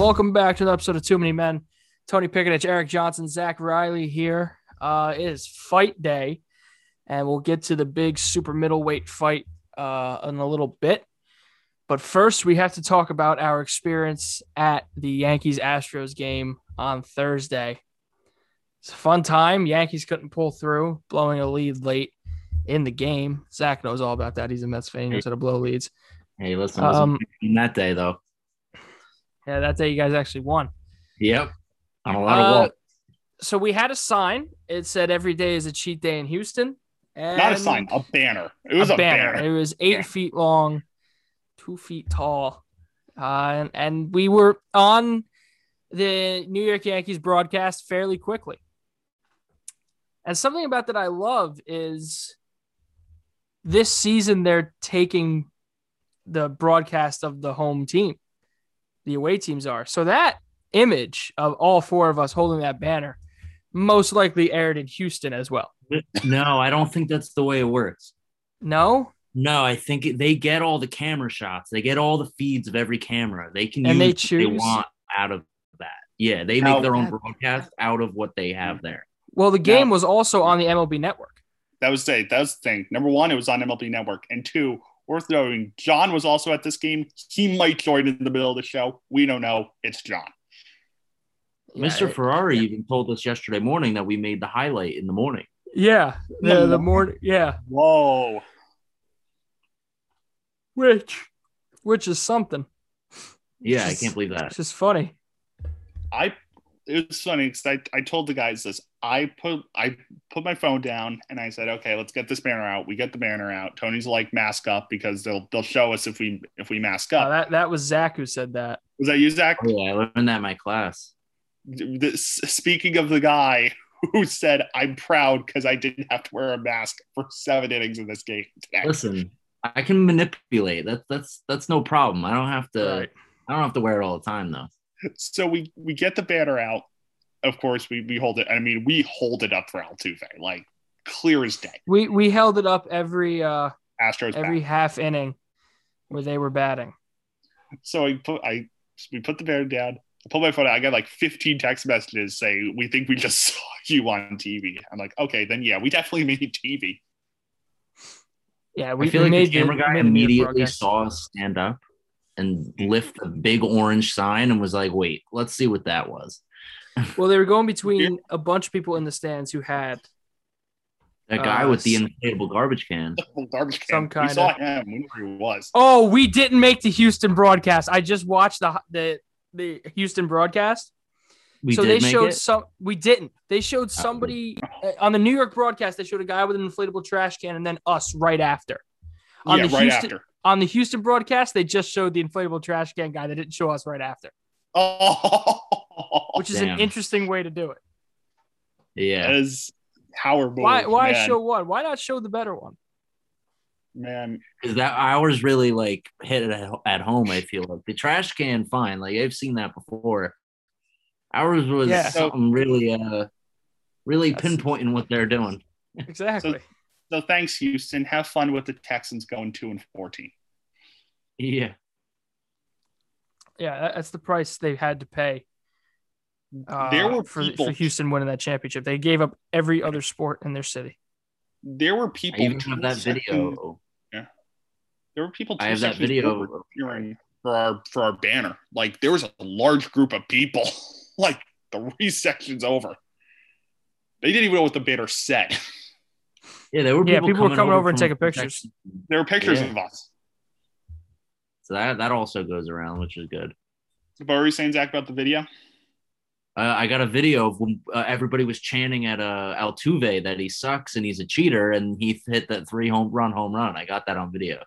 Welcome back to the episode of Too Many Men. Tony Pickenich, Eric Johnson, Zach Riley here. Uh, it is fight day, and we'll get to the big super middleweight fight uh, in a little bit. But first, we have to talk about our experience at the Yankees Astros game on Thursday. It's a fun time. Yankees couldn't pull through, blowing a lead late in the game. Zach knows all about that. He's a Mets fan. He knows how to blow leads. Hey, listen, Um, that day though. Yeah, that day you guys actually won. Yep. On a lot Uh, of walk. so we had a sign. It said every day is a cheat day in Houston. And Not a sign, a banner. It was a, banner. It was eight Yeah. feet long, two feet tall. Uh, and, and we were on the New York Yankees broadcast fairly quickly. And something about that I love is this season they're taking the broadcast of the home team. The away teams are. So that image of all four of us holding that banner most likely aired in Houston as well. No, I don't think that's the way it works. No? No, I think they get all the camera shots. They get all the feeds of every camera. They can And use they what they choose? want out of that. Yeah, they Now- make their own That- broadcast out of what they have there. Well, the game No. was also on the MLB network. That was the that was the thing. Number one, it was on MLB Network, and two, worth noting, John was also at this game. He might join in the middle of the show. We don't know. It's John. Mr. Yeah, Ferrari even told us yesterday morning that we made the highlight in the morning. Yeah, the, the morning. Yeah, Whoa. which, which is something. Yeah, I can't believe that. It's just funny. I it was funny because I, I told the guys this. I put I put my phone down and I said, okay, let's get this banner out. We get the banner out. Tony's like mask up because they'll they'll show us if we if we mask up. Uh, that that was Zach who said that. was that you, Zach? Oh, yeah, I learned that in my class. This, speaking of the guy who said, I'm proud because I didn't have to wear a mask for seven innings in this game today. Listen, I can manipulate. That's that's that's no problem. I don't have to. Right. I don't have to wear it all the time though. So we we get the banner out. Of course, we we hold it. I mean, we hold it up for Altuve, like clear as day. We we held it up every uh Astros every back. half inning where they were batting. So I put I we put the banner down. I pull my phone out. I got like 15 text messages saying, "We think we just saw you on TV." I'm like, "Okay, then yeah, we definitely made TV." Yeah, we, I feel we like made the camera we guy made a New York immediately saw us stand up and lift a big orange sign and was like, "Wait, let's see what that was." Well, they were going between a bunch of people in the stands who had That guy Uh, with the inflatable garbage can. Well, garbage can. Some we kinda- saw him. We knew who he was. Oh, we didn't make the Houston broadcast. I just watched the the the Houston broadcast. We so did they make showed it. some. We didn't. They showed somebody uh, on the New York broadcast. They showed a guy with an inflatable trash can, and then us right after. On yeah, the right Houston after. on the Houston broadcast, they just showed the inflatable trash can guy. They didn't show us right after, Oh, which is an interesting way to do it. that Yeah, is Howard. Why? Why man. show one? Why not show the better one? man? because that ours really like hit it at- at home. I feel like the trash can, fine. Like I've seen that before. Ours was Yeah. something really, uh, really That's- pinpointing what they're doing. Exactly. So thanks, Houston. Have fun with the Texans going two and fourteen. Yeah, yeah, that's the price they had to pay. Uh, there were for, people. for Houston winning that championship. They gave up every other sport in their city. There were people. I people. even have that seconds- video. Yeah, there were people. I have that video. for our for our banner. Like there was a large group of people. like three sections over. They didn't even know what the banner said. Yeah, there were Yeah, people, people were coming over and taking pictures. Texas. There were pictures Yeah. of us. So that that also goes around, which is good. What were you saying, Zach, about the video? Uh, I got a video of when uh, everybody was chanting at uh, Altuve that he sucks and he's a cheater, and he hit that three home run home run. I got that on video.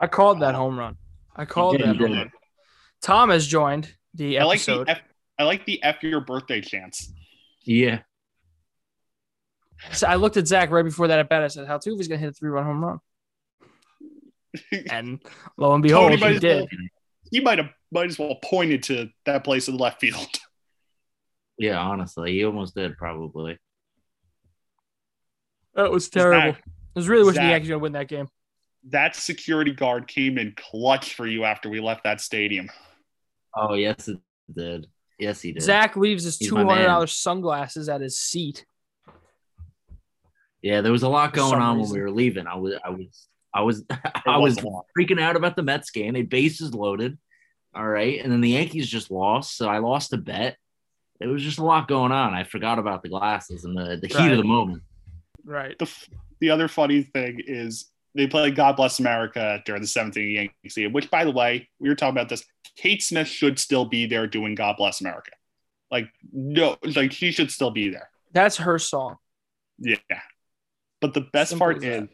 I called that home run. I called did, that home run. Tom has joined the I like the episode. F, I like the F your birthday chance. Yeah, So I looked at Zach right before that at bat. I said, "Altuve's gonna hit a three-run home run?" And lo and behold, Tony might he as well- did. He might have might as well pointed to that place in the left field. yeah. Honestly, he almost did probably. That was terrible. Zach, I was really wishing the Zach. Yankees were gonna win that game. that security guard came in clutch for you after we left that stadium. Oh yes, it did. Yes, he did. Zach leaves his He's two my man. hundred dollars sunglasses at his seat. Yeah, there was a lot going on reason. when we were leaving. I was, I was, I was, I was was freaking out about the Mets game. They bases loaded. All right, and then the Yankees just lost, so I lost a bet. It was just a lot going on. I forgot about the glasses and the, the heat Right. of the moment. Right. The, the other funny thing is they played God Bless America during the 17th Yankees game, which, by the way, we were talking about this. Kate Smith should still be there doing God Bless America. Like, no, like she should still be there. That's her song. Yeah. But the best Simple part is that. is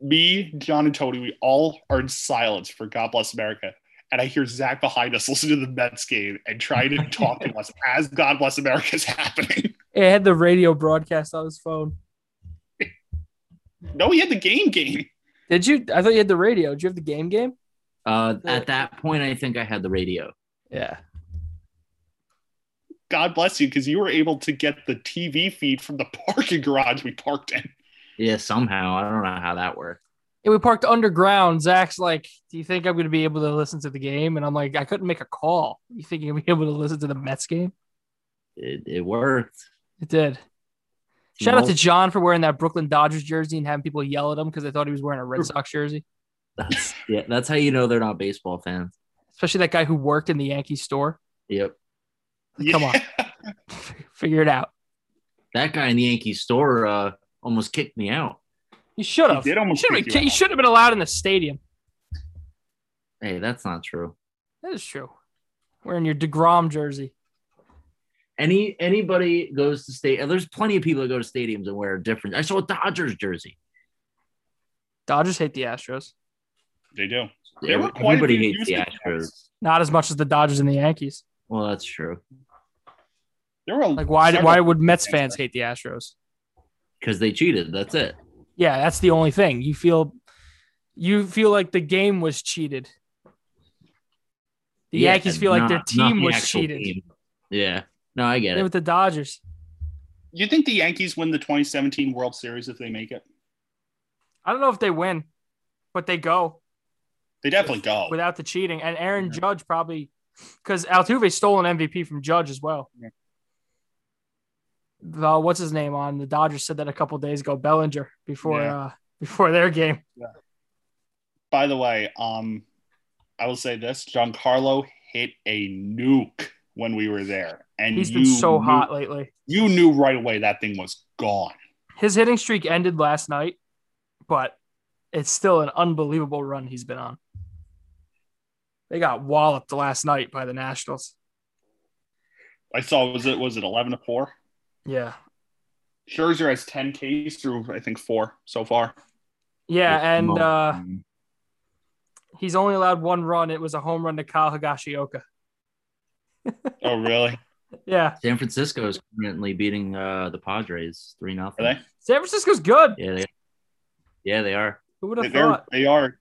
me, John, and Tony, we all are in silence for God Bless America. And I hear Zach behind us listen to the Mets game and trying to talk to us as God Bless America is happening. It had the radio broadcast on his phone. No, he had the game game. Did you? I thought you had the radio. Did you have the game game? Uh, at that point, I think I had the radio. Yeah. God bless you, because you were able to get the TV feed from the parking garage we parked in. Yeah, somehow I don't know how that worked. Yeah, we parked underground. Zach's like, "Do you think I'm going to be able to listen to the game?" And I'm like, "I couldn't make a call. You think you'll be able to listen to the Mets game?" It, it worked. It did. Shout out to John for wearing that Brooklyn Dodgers jersey and having people yell at him because they thought he was wearing a Red Sox jersey. That's, yeah, that's how you know they're not baseball fans. Especially that guy who worked in the Yankee store. Yep, Come on. Figure it out. that guy in the Yankee store uh, almost kicked me out. You should He have. did almost Should have kick been, you you should have been allowed in the stadium. Hey, that's not true. That is true. Wearing your Degrom jersey. Any anybody goes to state. There's plenty of people that go to stadiums and wear different. I saw a Dodgers jersey. Dodgers hate the Astros. They do. There were quite Everybody hates the Houston Astros. Not as much as the Dodgers and the Yankees. Well, that's true There were Like why? Why would Mets fans fans hate the Astros? Because they cheated. That's it. Yeah, that's the only thing. You feel, you feel like the game was cheated. The Yeah, Yankees feel like their team the was cheated. team. Yeah, no, I get Yeah, it. with the Dodgers. You think the Yankees win the 2017 World Series if they make it? I don't know if they win, but they go They definitely go. without the cheating. And Aaron Yeah. Judge probably, because Altuve stole an MVP from Judge as well. Yeah. The, what's his name on the Dodgers said that a couple days ago. Bellinger before Yeah. uh before their game. By the way, um, I will say this: Giancarlo hit a nuke when we were there, and he's been so knew- hot lately. You knew right away that thing was gone. His hitting streak ended last night, but it's still an unbelievable run he's been on. They got walloped last night by the Nationals. I saw was it was it 11 to four? Yeah. Scherzer has 10 Ks through I think four so far. Yeah, and uh, he's only allowed one run. It was a home run to Kyle Higashioka. Oh really? Yeah. San Francisco is currently beating uh, the Padres three nothing. San Francisco's good. Yeah, they, yeah, they are. Who would have They're, thought? they are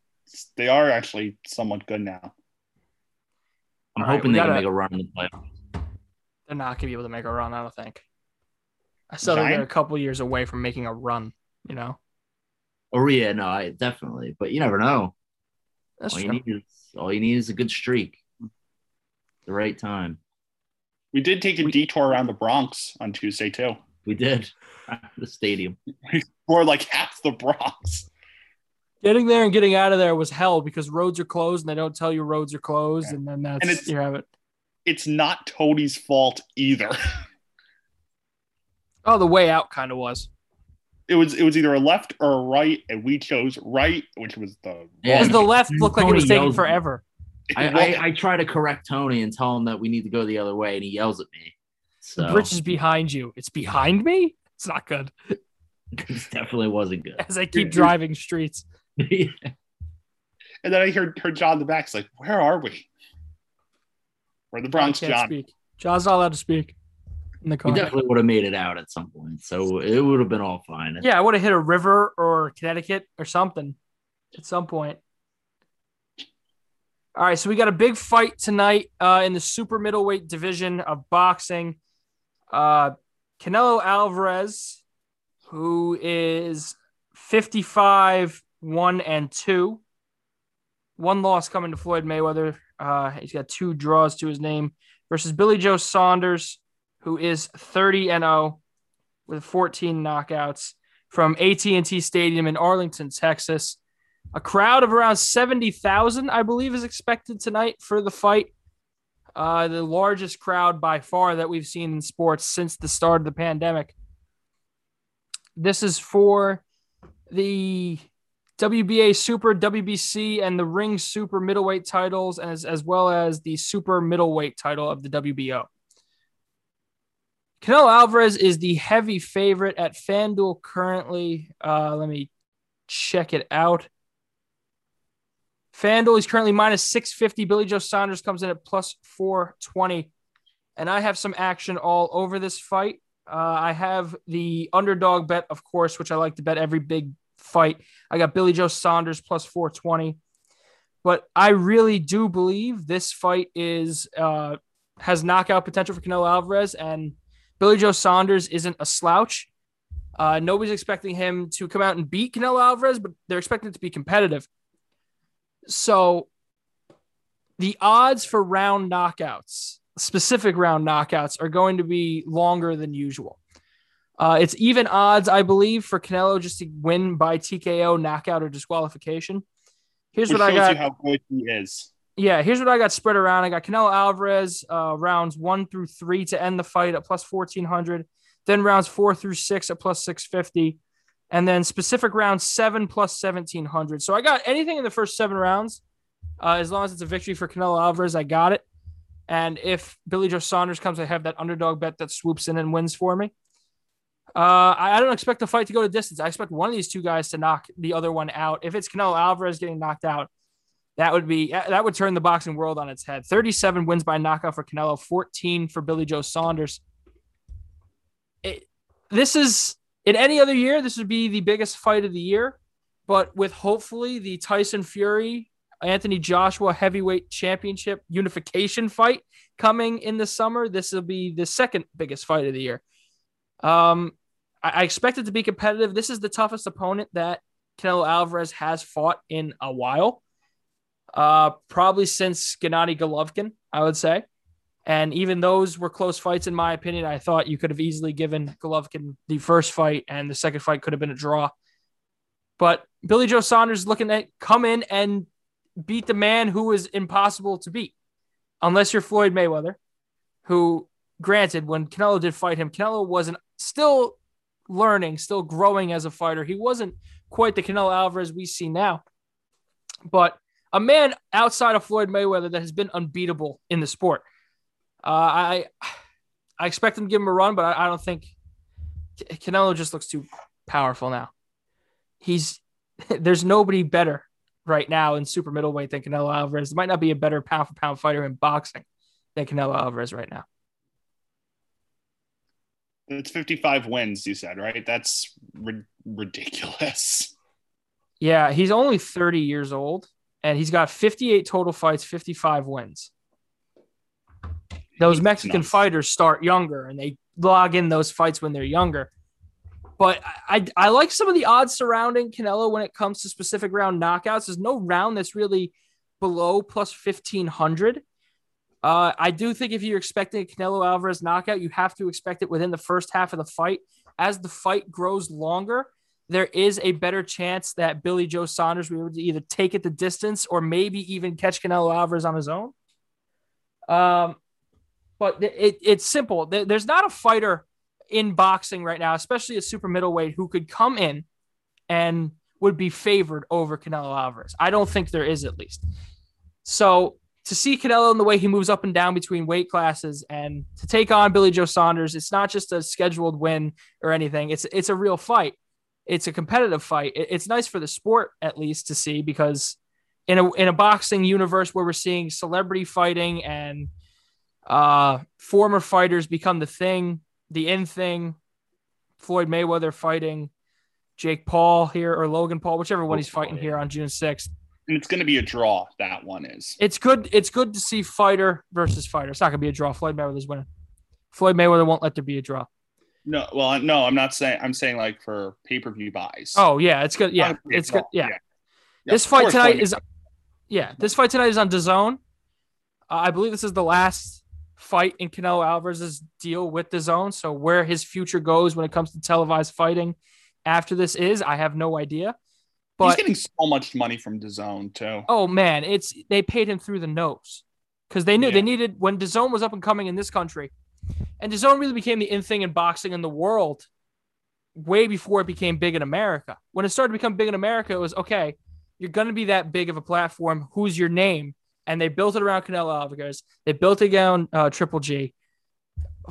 they are actually somewhat good now. I'm All right, hoping we they can gotta- make a run in the playoffs. They're not gonna be able to make a run, I don't think. I still think they're a couple years away from making a run, you know? Or yeah, no, I definitely. But you never know. That's all true. you need is all you need is a good streak. The right time. We did take a We- detour around the Bronx on Tuesday too. We did. the stadium. Or like half the Bronx. Getting there and getting out of there was hell because roads are closed and they don't tell you roads are closed, Yeah. and then that's And it's- you have it. It's not Tony's fault either. Oh, the way out kind of was. It was it was either a left or a right, and we chose right, which was the Yeah. Because the left looked like it was taking forever. I, I, I try to correct Tony and tell him that we need to go the other way, and he yells at me. The bridge is behind you. It's behind me. It's not good. this definitely wasn't good. As I keep driving streets. and then I heard heard John in the back. It's like, where are we? We're the Bronx, I can't John. speak. John's not allowed to speak in the we car. definitely would have made it out at some point, so it would have been all fine. Yeah, I would have hit a river or Connecticut or something at some point. All right, so we got a big fight tonight uh, in the super middleweight division of boxing. Uh, Canelo Alvarez, who is 55, 1 and 2. One loss coming to Floyd Mayweather Uh, he's got two draws to his name versus Billy Joe Saunders, who is 30 and 0 with 14 knockouts from AT&T Stadium in Arlington, Texas. A crowd of around 70,000, I believe, is expected tonight for the fight. Uh, the largest crowd by far that we've seen in sports since the start of the pandemic. This is for the WBA Super, WBC, and the Ring Super middleweight titles, as, as well as the Super middleweight title of the WBO. Canelo Alvarez is the heavy favorite at FanDuel currently. Uh, let me check it out. FanDuel is currently minus 650. Billy Joe Saunders comes in at plus 420. And I have some action all over this fight. Uh, I have the underdog bet, of course, which I like to bet every big fight. I got Billy Joe Saunders plus 420. But I really do believe this fight is uh, has knockout potential for Canelo Alvarez, and Billy Joe Saunders isn't a slouch. Uh, nobody's expecting him to come out and beat Canelo Alvarez, but they're expecting it to be competitive. So the odds for round knockouts, specific round knockouts, are going to be longer than usual. Uh, it's even odds, I believe, for Canelo just to win by TKO, knockout, or disqualification. Here's Which what I got. how good he is. Yeah, here's what I got spread around. I got Canelo Alvarez uh, rounds one through three to end the fight at plus 1400, then rounds four through six at plus 650, and then specific round seven plus 1700. So I got anything in the first seven rounds. Uh, as long as it's a victory for Canelo Alvarez, I got it. And if Billy Joe Saunders comes, I have that underdog bet that swoops in and wins for me. Uh, I, I don't expect the fight to go to distance. I expect one of these two guys to knock the other one out. If it's Canelo Alvarez getting knocked out, that would be that would turn the boxing world on its head. 37 wins by knockout for Canelo, 14 for Billy Joe Saunders. It, this is in any other year, this would be the biggest fight of the year, but with hopefully the Tyson Fury Anthony Joshua heavyweight championship unification fight coming in the summer, this will be the second biggest fight of the year. Um, I, I expect it to be competitive. This is the toughest opponent that Canelo Alvarez has fought in a while uh, probably since Gennady Golovkin, I would say. And even those were close fights, in my opinion. I thought you could have easily given Golovkin the first fight, and the second fight could have been a draw. But Billy Joe Saunders looking at come in and beat the man who is impossible to beat, unless you're Floyd Mayweather, who, granted, when Canelo did fight him, Canelo wasn't still learning, still growing as a fighter. He wasn't quite the Canelo Alvarez we see now. But a man outside of Floyd Mayweather that has been unbeatable in the sport. Uh, I I expect him to give him a run, but I, I don't think Canelo just looks too powerful now. He's there's nobody better right now in super middleweight than Canelo Alvarez. There might not be a better pound for pound fighter in boxing than Canelo Alvarez right now. It's 55 wins, you said, right? That's ri- ridiculous. Yeah, he's only 30 years old and he's got 58 total fights, 55 wins. Those Mexican Nice. fighters start younger and they log in those fights when they're younger. But I, I, I like some of the odds surrounding Canelo when it comes to specific round knockouts. There's no round that's really below plus 1500. Uh, I do think if you're expecting a Canelo Alvarez knockout, you have to expect it within the first half of the fight. As the fight grows longer, there is a better chance that Billy Joe Saunders will be able to either take it the distance or maybe even catch Canelo Alvarez on his own. Um, but it, it's simple. There's not a fighter in boxing right now, especially at super middleweight, who could come in and would be favored over Canelo Alvarez. I don't think there is, at least. So to see Canelo in the way he moves up and down between weight classes and to take on Billy Joe Saunders, it's not just a scheduled win or anything. It's it's a real fight. It's a competitive fight. It- It's nice for the sport at least to see because in a in a boxing universe where we're seeing celebrity fighting and uh, former fighters become the thing, the in thing. Floyd Mayweather fighting Jake Paul here or Logan Paul, whichever one he's fighting here on June 6th. And it's going to be a draw, that one is. It's good. It's good to see fighter versus fighter. It's not gonna be a draw. Floyd Mayweather's winning. Floyd Mayweather won't let there be a draw. No, well, no, I'm not saying, I'm saying like for pay per view buys. Oh yeah, it's good. Yeah, Not gonna be a it's good. Yeah, Yeah, this fight tonight is. Yeah, this fight tonight is on DAZN. Uh, I believe this is the last fight in Canelo Alvarez's deal with DAZN. So where his future goes when it comes to televised fighting after this is, I have no idea. But He's getting so much money from DAZN too. oh man, it's they paid him through the nose because they knew Yeah. they needed when DAZN was up and coming in this country, and DAZN really became the in thing in boxing in the world way before it became big in America. When it started to become big in America, it was okay. You're going to be that big of a platform. Who's your name? And they built it around Canelo Alvarez. They built it around uh, Triple G,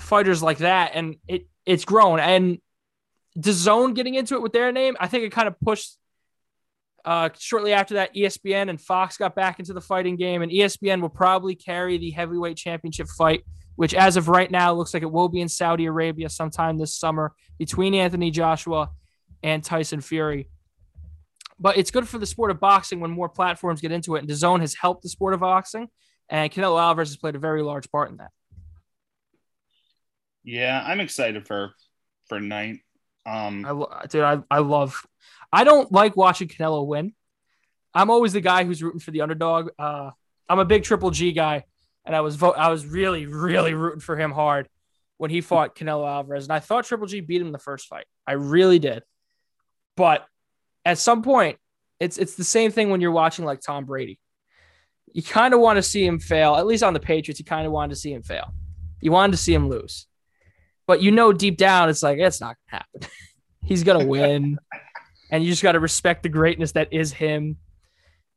fighters like that, and it it's grown. And DAZN getting into it with their name, I think it kind of pushed. Uh, shortly after that, ESPN and Fox got back into the fighting game, and ESPN will probably carry the heavyweight championship fight, which as of right now looks like it will be in Saudi Arabia sometime this summer between Anthony Joshua and Tyson Fury. But it's good for the sport of boxing when more platforms get into it, and DAZN has helped the sport of boxing, and Canelo Alvarez has played a very large part in that. Yeah, I'm excited for for night. Um, I, dude, I, I love. I don't like watching Canelo win. I'm always the guy who's rooting for the underdog. Uh, I'm a big Triple G guy, and I was vo- I was really really rooting for him hard when he fought Canelo Alvarez, and I thought Triple G beat him the first fight. I really did, but at some point, it's it's the same thing when you're watching like Tom Brady. You kind of want to see him fail. At least on the Patriots, you kind of wanted to see him fail. You wanted to see him lose, but you know deep down, it's like it's not gonna happen. He's gonna win, and you just got to respect the greatness that is him.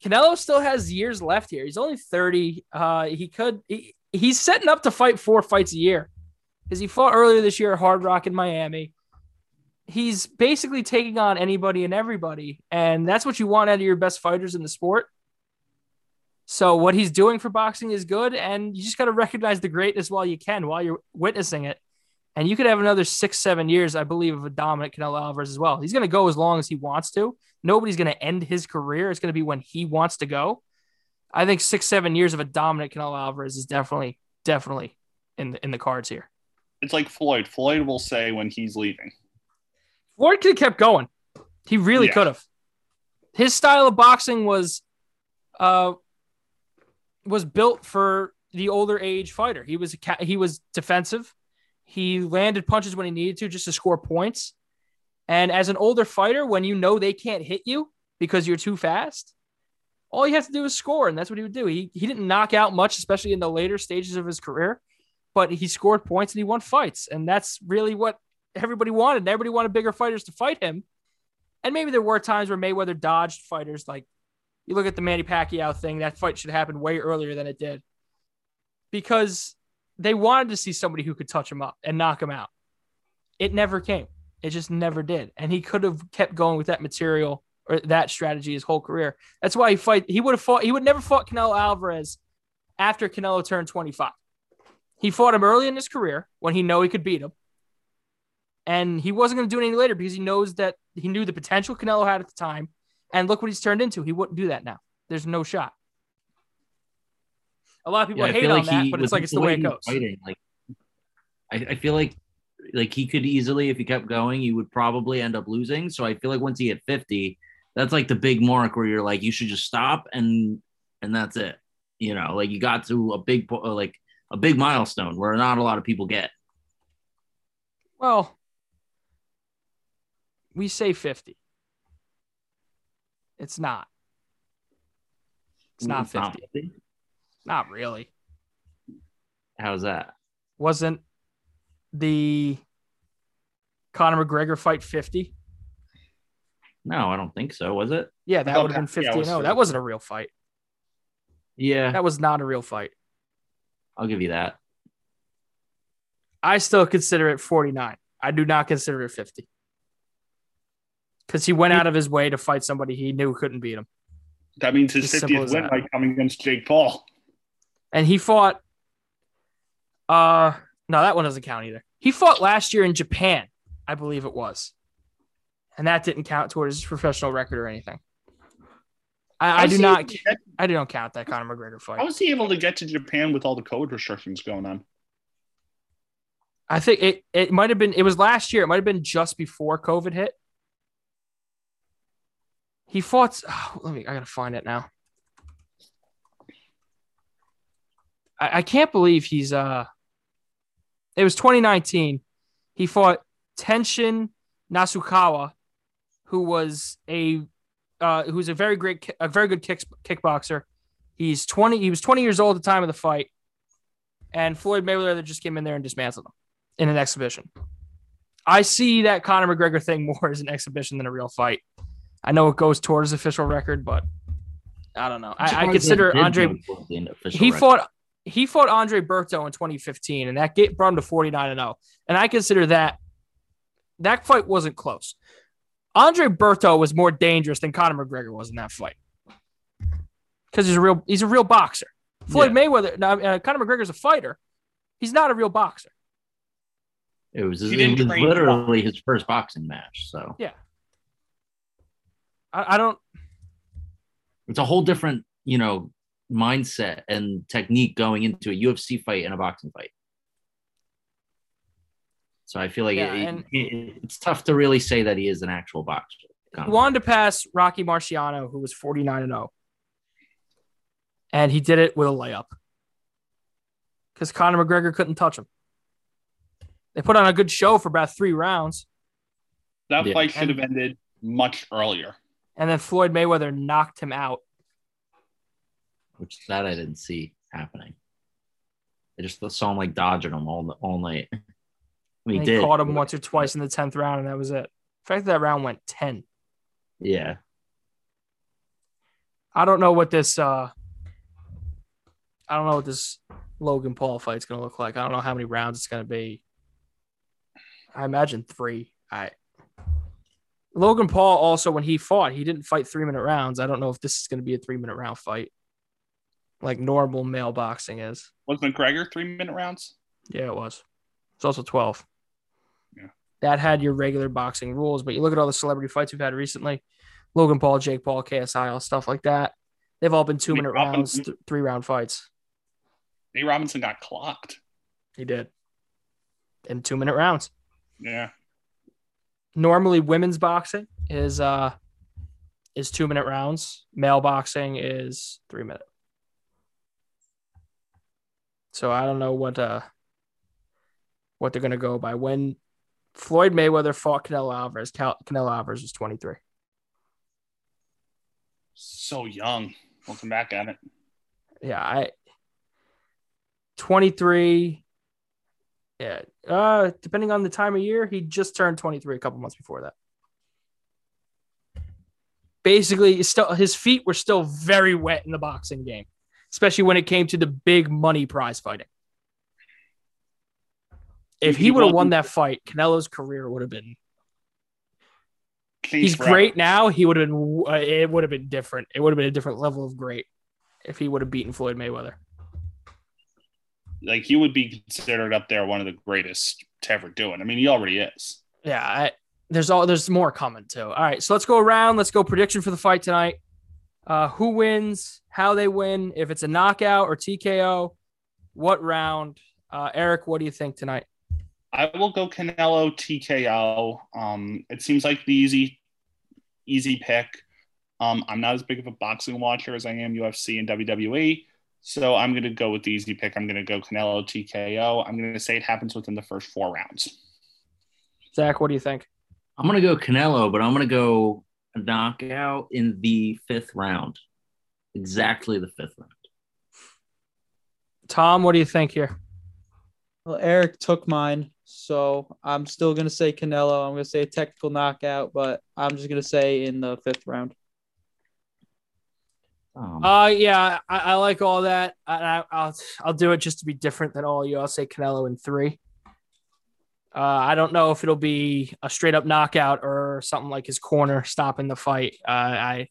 Canelo still has years left here. He's only 30. Uh, he could he, he's setting up to fight four fights a year. Because he fought earlier this year at Hard Rock in Miami. He's basically taking on anybody and everybody. And that's what you want out of your best fighters in the sport. So what he's doing for boxing is good. And you just got to recognize the greatness while you can, while you're witnessing it. And you could have another six, seven years, I believe, of a dominant Canelo Alvarez as well. He's going to go as long as he wants to. Nobody's going to end his career. It's going to be when he wants to go. I think six, seven years of a dominant Canelo Alvarez is definitely, definitely in the in the cards here. it's like Floyd. Floyd will say when he's leaving. Floyd could have kept going. He really Yeah. could have. His style of boxing was, uh, was built for the older age fighter. He was he was defensive. He landed punches when he needed to just to score points. And as an older fighter, when you know they can't hit you because you're too fast, all you have to do is score, and that's what he would do. He he didn't knock out much, especially in the later stages of his career, but he scored points and he won fights, and that's really what everybody wanted. Everybody wanted bigger fighters to fight him. And maybe there were times where Mayweather dodged fighters. Like you look at the Manny Pacquiao thing, that fight should happen way earlier than it did because they wanted to see somebody who could touch him up and knock him out. It never came. It just never did. And he could have kept going with that material or that strategy his whole career. That's why he fight. He would have fought. He would never fought Canelo Alvarez after Canelo turned 25. He fought him early in his career when he know he could beat him. And he wasn't going to do it any later because he knows that he knew the potential Canelo had at the time. And look what he's turned into. He wouldn't do that now. There's no shot. A lot of people Yeah, hate on like that, but it's like it's the way it goes. Fighting, like, I, I feel like like he could easily, if he kept going, he would probably end up losing. So I feel like once he hit 50, that's like the big mark where you're like, you should just stop and and that's it. You know, like you got to a big like a big milestone where not a lot of people get. Well, we say 50. It's not. It's not 50. 50. Not really. How's that? Wasn't the Conor McGregor fight 50? No, I don't think so. Was it? Yeah, that would have been that- yeah, 50 it oh. was no, That wasn't a real fight. Yeah, That was not a real fight. I'll give you that. I still consider it 49. I do not consider it 50. Because he went out of his way to fight somebody he knew couldn't beat him. That means his As simple 50th win that. by coming against Jake Paul. And he fought uh no, that one doesn't count either. He fought last year in Japan, I believe it was. And that didn't count towards his professional record or anything. I, I do not get- I do not count that Conor McGregor fight. How was he able to get to Japan with all the code restrictions going on? I think it it might have been it was last year. It might have been just before COVID hit. He fought. oh, let me. I gotta find it now. I, I can't believe he's uh. It was 2019. He fought Tenshin Nasukawa, who was a uh, who's a very great, a very good kick, kickboxer. He's 20. He was 20 years old at the time of the fight, and Floyd Mayweather just came in there and dismantled him in an exhibition. I see that Conor McGregor thing more as an exhibition than a real fight. I know it goes towards official record, but I don't know. I, I consider Andre. go towards the official He record. fought. He fought Andre Berto in 2015, and that get, brought him to 49 and 0. And I consider that that fight wasn't close. Andre Berto was more dangerous than Conor McGregor was in that fight because he's a real he's a real boxer. Floyd Mayweather, now uh, Conor McGregor's a fighter. He's not a real boxer. It was, it was literally his first boxing match. So I, I don't. it's a whole different, you know, mindset and technique going into a UFC fight and a boxing fight. So I feel like Yeah, it- and- it- it's tough to really say that he is an actual boxer. He wanted to pass Rocky Marciano, who was 49 and 0. And he did it with a layup. Because Conor McGregor couldn't touch him. They put on a good show for about three rounds. That Yeah. fight should have ended much earlier. And then Floyd Mayweather knocked him out. Which that I didn't see happening. I just saw him like dodging them all all night. And he caught him once or twice in the 10th round, and that was it. The fact that that round went 10. Yeah, I don't know what this uh I don't know what this Logan Paul fight's gonna look like. I don't know how many rounds it's gonna be. I imagine three. I Logan Paul also when he fought, he didn't fight three minute rounds. I don't know if this is gonna be a three minute round fight. Like normal male boxing is. Was McGregor three minute rounds? Yeah, it was. It's also 12. Yeah. That had your regular boxing rules, but you look at all the celebrity fights we've had recently Logan Paul, Jake Paul, KSI, all stuff like that. They've all been two minute Robinson. rounds, th- three round fights. Nate Robinson got clocked. He did. In two minute rounds. Yeah. Normally women's boxing is uh is two minute rounds. Male boxing is three minute. So I don't know what uh what they're gonna go by. When Floyd Mayweather fought Canelo Alvarez, Cal- Canelo Alvarez was 23. So young. Looking back at it. Yeah, I 23. Yeah. Uh depending on the time of year, he just turned 23 a couple months before that. Basically, still his feet were still very wet in the boxing game, especially when it came to the big money prize fighting. If he He would have won that fight, Canelo's career would have been. He's forever. great now. He would have been. Uh, it would have been different. It would have been a different level of great if he would have beaten Floyd Mayweather. Like he would be considered up there one of the greatest to ever do it. I mean, he already is. Yeah, I, there's all there's more coming too. All right, so let's go around. Let's go prediction for the fight tonight. Uh, who wins? How they win? If it's a knockout or TKO? What round? Uh, Eric, what do you think tonight? I will go Canelo TKO. Um, it seems like the easy, easy pick. Um, I'm not as big of a boxing watcher as I am UFC and WWE, so I'm going to go with the easy pick. I'm going to go Canelo TKO. I'm going to say it happens within the first four rounds. Zach, what do you think? I'm gonna go Canelo, but I'm gonna go a knockout in the fifth round. Exactly the fifth round. Tom, what do you think here? Well, Eric took mine, so I'm still gonna say Canelo. I'm gonna say a technical knockout, but I'm just gonna say in the fifth round. Um, Uh, yeah, I, I like all that. I, I, I'll I'll do it just to be different than all you. I'll say Canelo in three. Uh, I don't know if it'll be a straight up knockout or something like his corner stopping the fight. Uh, I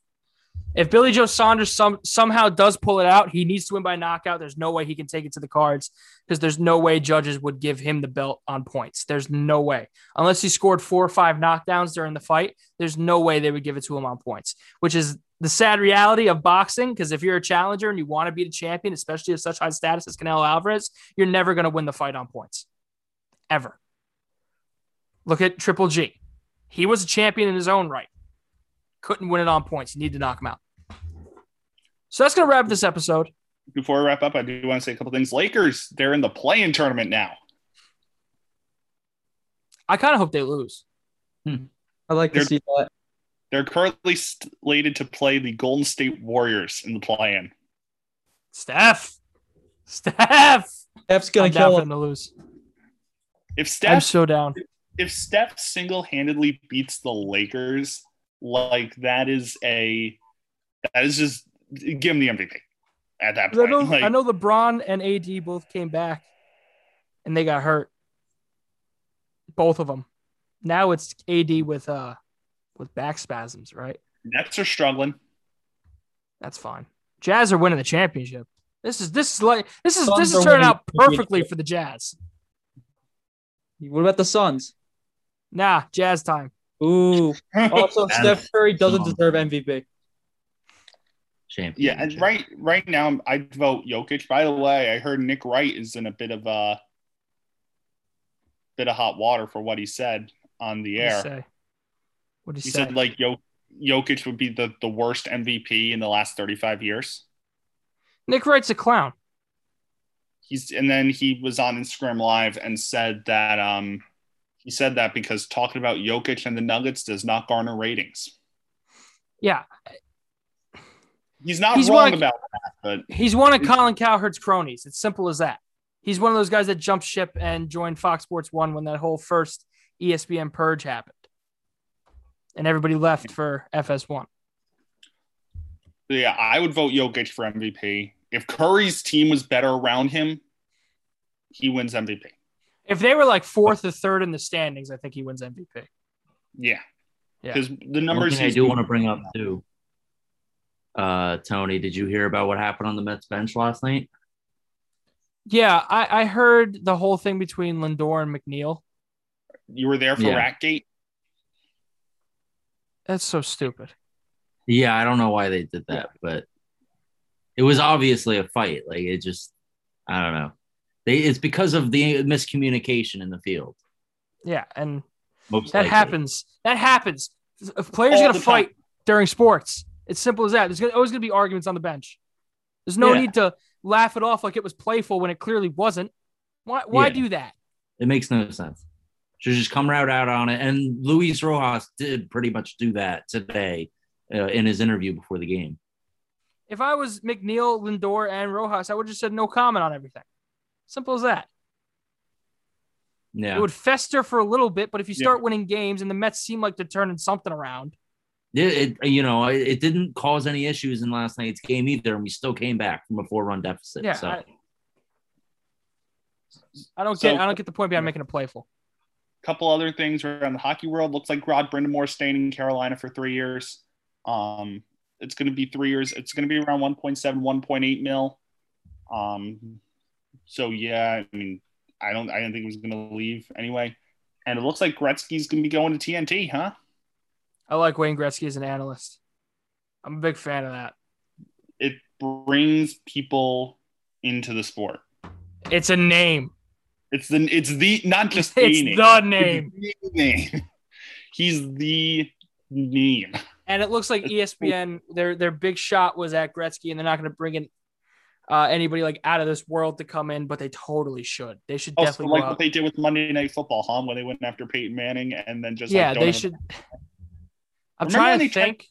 if Billy Joe Saunders some somehow does pull it out, he needs to win by knockout. There's no way he can take it to the cards because there's no way judges would give him the belt on points. There's no way unless he scored four or five knockdowns during the fight. There's no way they would give it to him on points, which is the sad reality of boxing. Because if you're a challenger and you want to be the champion, especially of such high status as Canelo Alvarez, you're never going to win the fight on points, ever. Look at Triple G. He was a champion in his own right. Couldn't win it on points. You need to knock him out. So that's going to wrap this episode. before we wrap up, I do want to say a couple things. Lakers, they're in the play-in tournament now. I kind of hope they lose. Hmm. I like to They're- see that. They're currently slated to play the Golden State Warriors in the play-in. Steph, Steph, Steph's I'm gonna down kill him. them to lose. If Steph, I'm so down. If Steph single-handedly beats the Lakers, like that is a that is just give him the MVP at that I point. know, Like, I know LeBron and AD both came back, and they got hurt. Both of them. Now it's AD with uh with back spasms, right? Nets are struggling. That's fine. Jazz are winning the championship. This is this is like this is Suns this is turning out perfectly for the Jazz. What about the Suns? Nah, Jazz time. Ooh. Also, Steph Curry doesn't deserve MVP. Champion. Yeah, and right right now I'd vote Jokic. By the way, I heard Nick Wright is in a bit of a bit of hot water for what he said on the What'd air. say? What did He he said like Jok- Jokic would be the, the worst MVP in the last 35 years. Nick Wright's a clown. He's and then he was on Instagram Live and said that um he said that because talking about Jokic and the Nuggets does not garner ratings. Yeah, He's not He's wrong of- about that, but he's one of Colin Cowherd's cronies. It's simple as that. He's one of those guys that jumped ship and joined Fox Sports One when that whole first ESPN purge happened, and everybody left for FS1. yeah, I would vote Jokic for MVP. If Curry's team was better around him, he wins MVP. If they were like fourth or third in the standings, I think he wins MVP. Yeah. Yeah. Because the numbers thing I he's- do want to bring up too. Uh, Tony, did you hear about what happened on the Mets bench last night? Yeah, I, I heard the whole thing between Lindor and McNeil. you were there for Yeah. Ratgate. That's so stupid. Yeah, I don't know why they did that, but it was obviously a fight. Like it just, I don't know. They it's because of the miscommunication in the field. Yeah, and Most that likely. happens. That happens. If players All are gonna fight time. during sports, it's simple as that. There's gonna, always gonna be arguments on the bench. There's no Yeah. need to laugh it off like it was playful when it clearly wasn't. Why? Why Yeah. do that? It makes no sense. Should just come right out on it. And Luis Rojas did pretty much do that today uh, in his interview before the game. If I was McNeil, Lindor, and Rojas, I would just said no comment on everything. Simple as that. Yeah, It would fester for a little bit, but if you Yeah. start winning games and the Mets seem like they're turning something around, it, it you know it, it didn't cause any issues in last night's game either, and we still came back from a four run deficit. yeah, so I, I don't So- get. I don't get the point behind making it playful. couple other things around the hockey world. Looks like Rod Brind'Amour staying in Carolina for three years. Um, it's going to be three years. It's going to be around 1.7, 1.8 mil. Um, so yeah, I mean, I don't, I didn't think he was going to leave anyway. And it looks like Gretzky's going to be going to TNT, huh? I like Wayne Gretzky as an analyst. I'm a big fan of that. It brings people into the sport. It's a name. It's the, it's the, not just the It's name. the name. It's the name. He's the name. And it looks like ESPN, their their big shot was at Gretzky, and they're not going to bring in uh, anybody like out of this world to come in, but they totally should. They should Also, definitely like what they did with Monday Night Football, huh? When they went after Peyton Manning and then just Yeah, like, they should. I'm Remember trying to tried- think.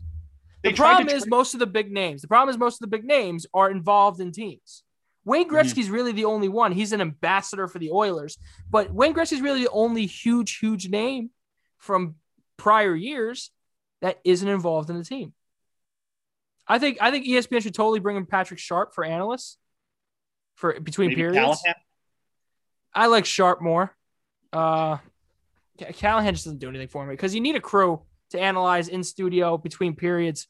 They the problem is trade- most of the big names. The problem is most of the big names are involved in teams. Wayne Mm-hmm. Really the only one. He's an ambassador for the Oilers, but Wayne Gretzky's really the only huge, huge name from prior years that isn't involved in the team. I think I think ESPN should totally bring in Patrick Sharp for analysts for between maybe periods. Callahan. I like Sharp more. Uh, Callahan just doesn't do anything for me because you need a crew to analyze in studio between periods.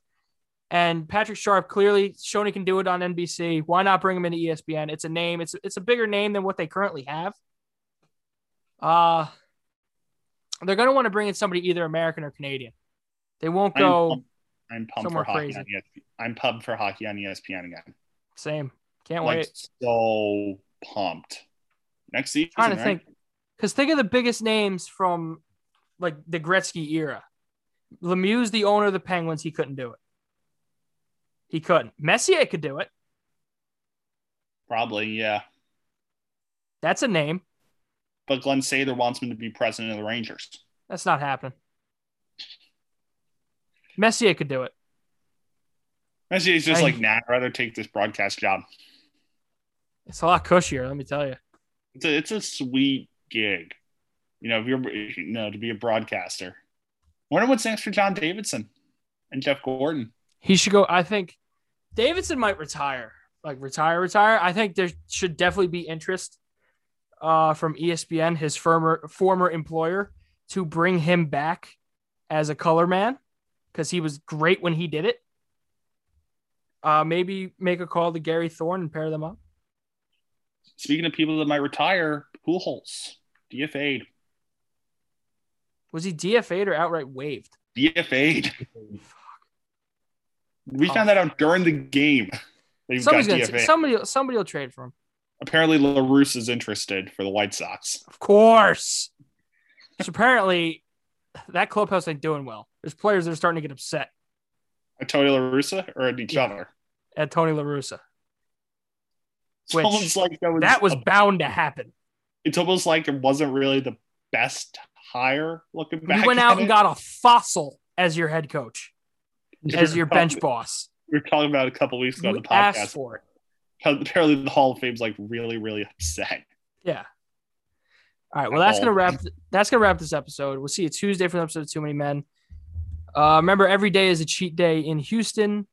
And Patrick Sharp clearly shown he can do it on NBC. Why not bring him into ESPN? It's a name. It's it's a bigger name than what they currently have. Uh they're gonna want to bring in somebody either American or Canadian. They won't go pumped- I'm pumped somewhere for hockey on ESPN. I'm pumped for hockey on ESPN again. same. Can't like wait. so pumped. Next season, trying to right? think because think of the biggest names from like the Gretzky era. Lemieux's the owner of the Penguins. He couldn't do it. He couldn't. Messier could do it. Probably, yeah. That's a name. But Glen Sather wants him to be president of the Rangers. That's not happening. Messier could do it. Messier is just I- like, nah, I'd rather take this broadcast job. It's a lot cushier, let me tell you. It's a, it's a sweet gig. You know, if you're, you know, to be a broadcaster. I Wonder what's next for John Davidson and Jeff Gorton. He should go. I think Davidson might retire, like retire, retire. I think there should definitely be interest uh, from ESPN, his former former employer, to bring him back as a color man because he was great when he did it. Uh, maybe make a call to Gary Thorne and pair them up. Speaking of people that might retire, Pujols, DFA'd. Was he DFA'd or outright waived? DFA'd. We Oh. found that out during the game. Somebody's gonna DFA. somebody somebody will trade for him. Apparently, La Russa is interested for the White Sox. Of course. so apparently, that clubhouse ain't doing well. There's players that are starting to get upset At Tony La Russa or at each Yeah. other? at Tony La Russa. It's Which- almost like that was, That was a- bound to happen. it's almost like it wasn't really the best hire looking back. You went out and it. got a fossil as your head coach, as your bench boss. We were talking about a couple weeks ago on the podcast. for it. Apparently, the Hall of Fame's like really, really upset. Yeah. All right. Well, that's gonna wrap. That's gonna wrap this episode. We'll see you Tuesday for an episode of Too Many Men. Uh, remember, every day is a cheat day in Houston.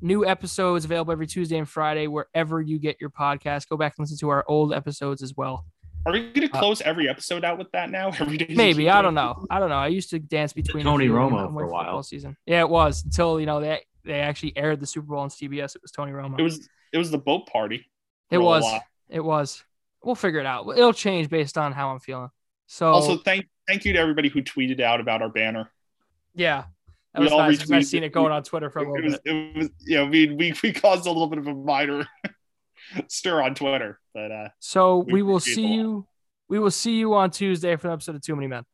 New episodes available every Tuesday and Friday wherever you get your podcast. Go back and listen to our old episodes as well. Are we going to Uh, close every episode out with that now? Every day. Maybe I don't know. I don't know. I used to dance between Tony Romo when for a football while. Season. Yeah, it was until you know they they actually aired the Super Bowl on CBS. It was Tony Romo. It was it was the boat party. It was. It was. We'll figure it out. It'll change based on how I'm feeling. So Also, thank thank you to everybody who tweeted out about our banner. Yeah, that we was all nice. I've seen it. going on Twitter for a It little was, bit. it was, yeah, I mean, we we caused a little bit of a minor stir on Twitter, but uh, So we we will see you. We will see you on Tuesday for an episode of Too Many Men.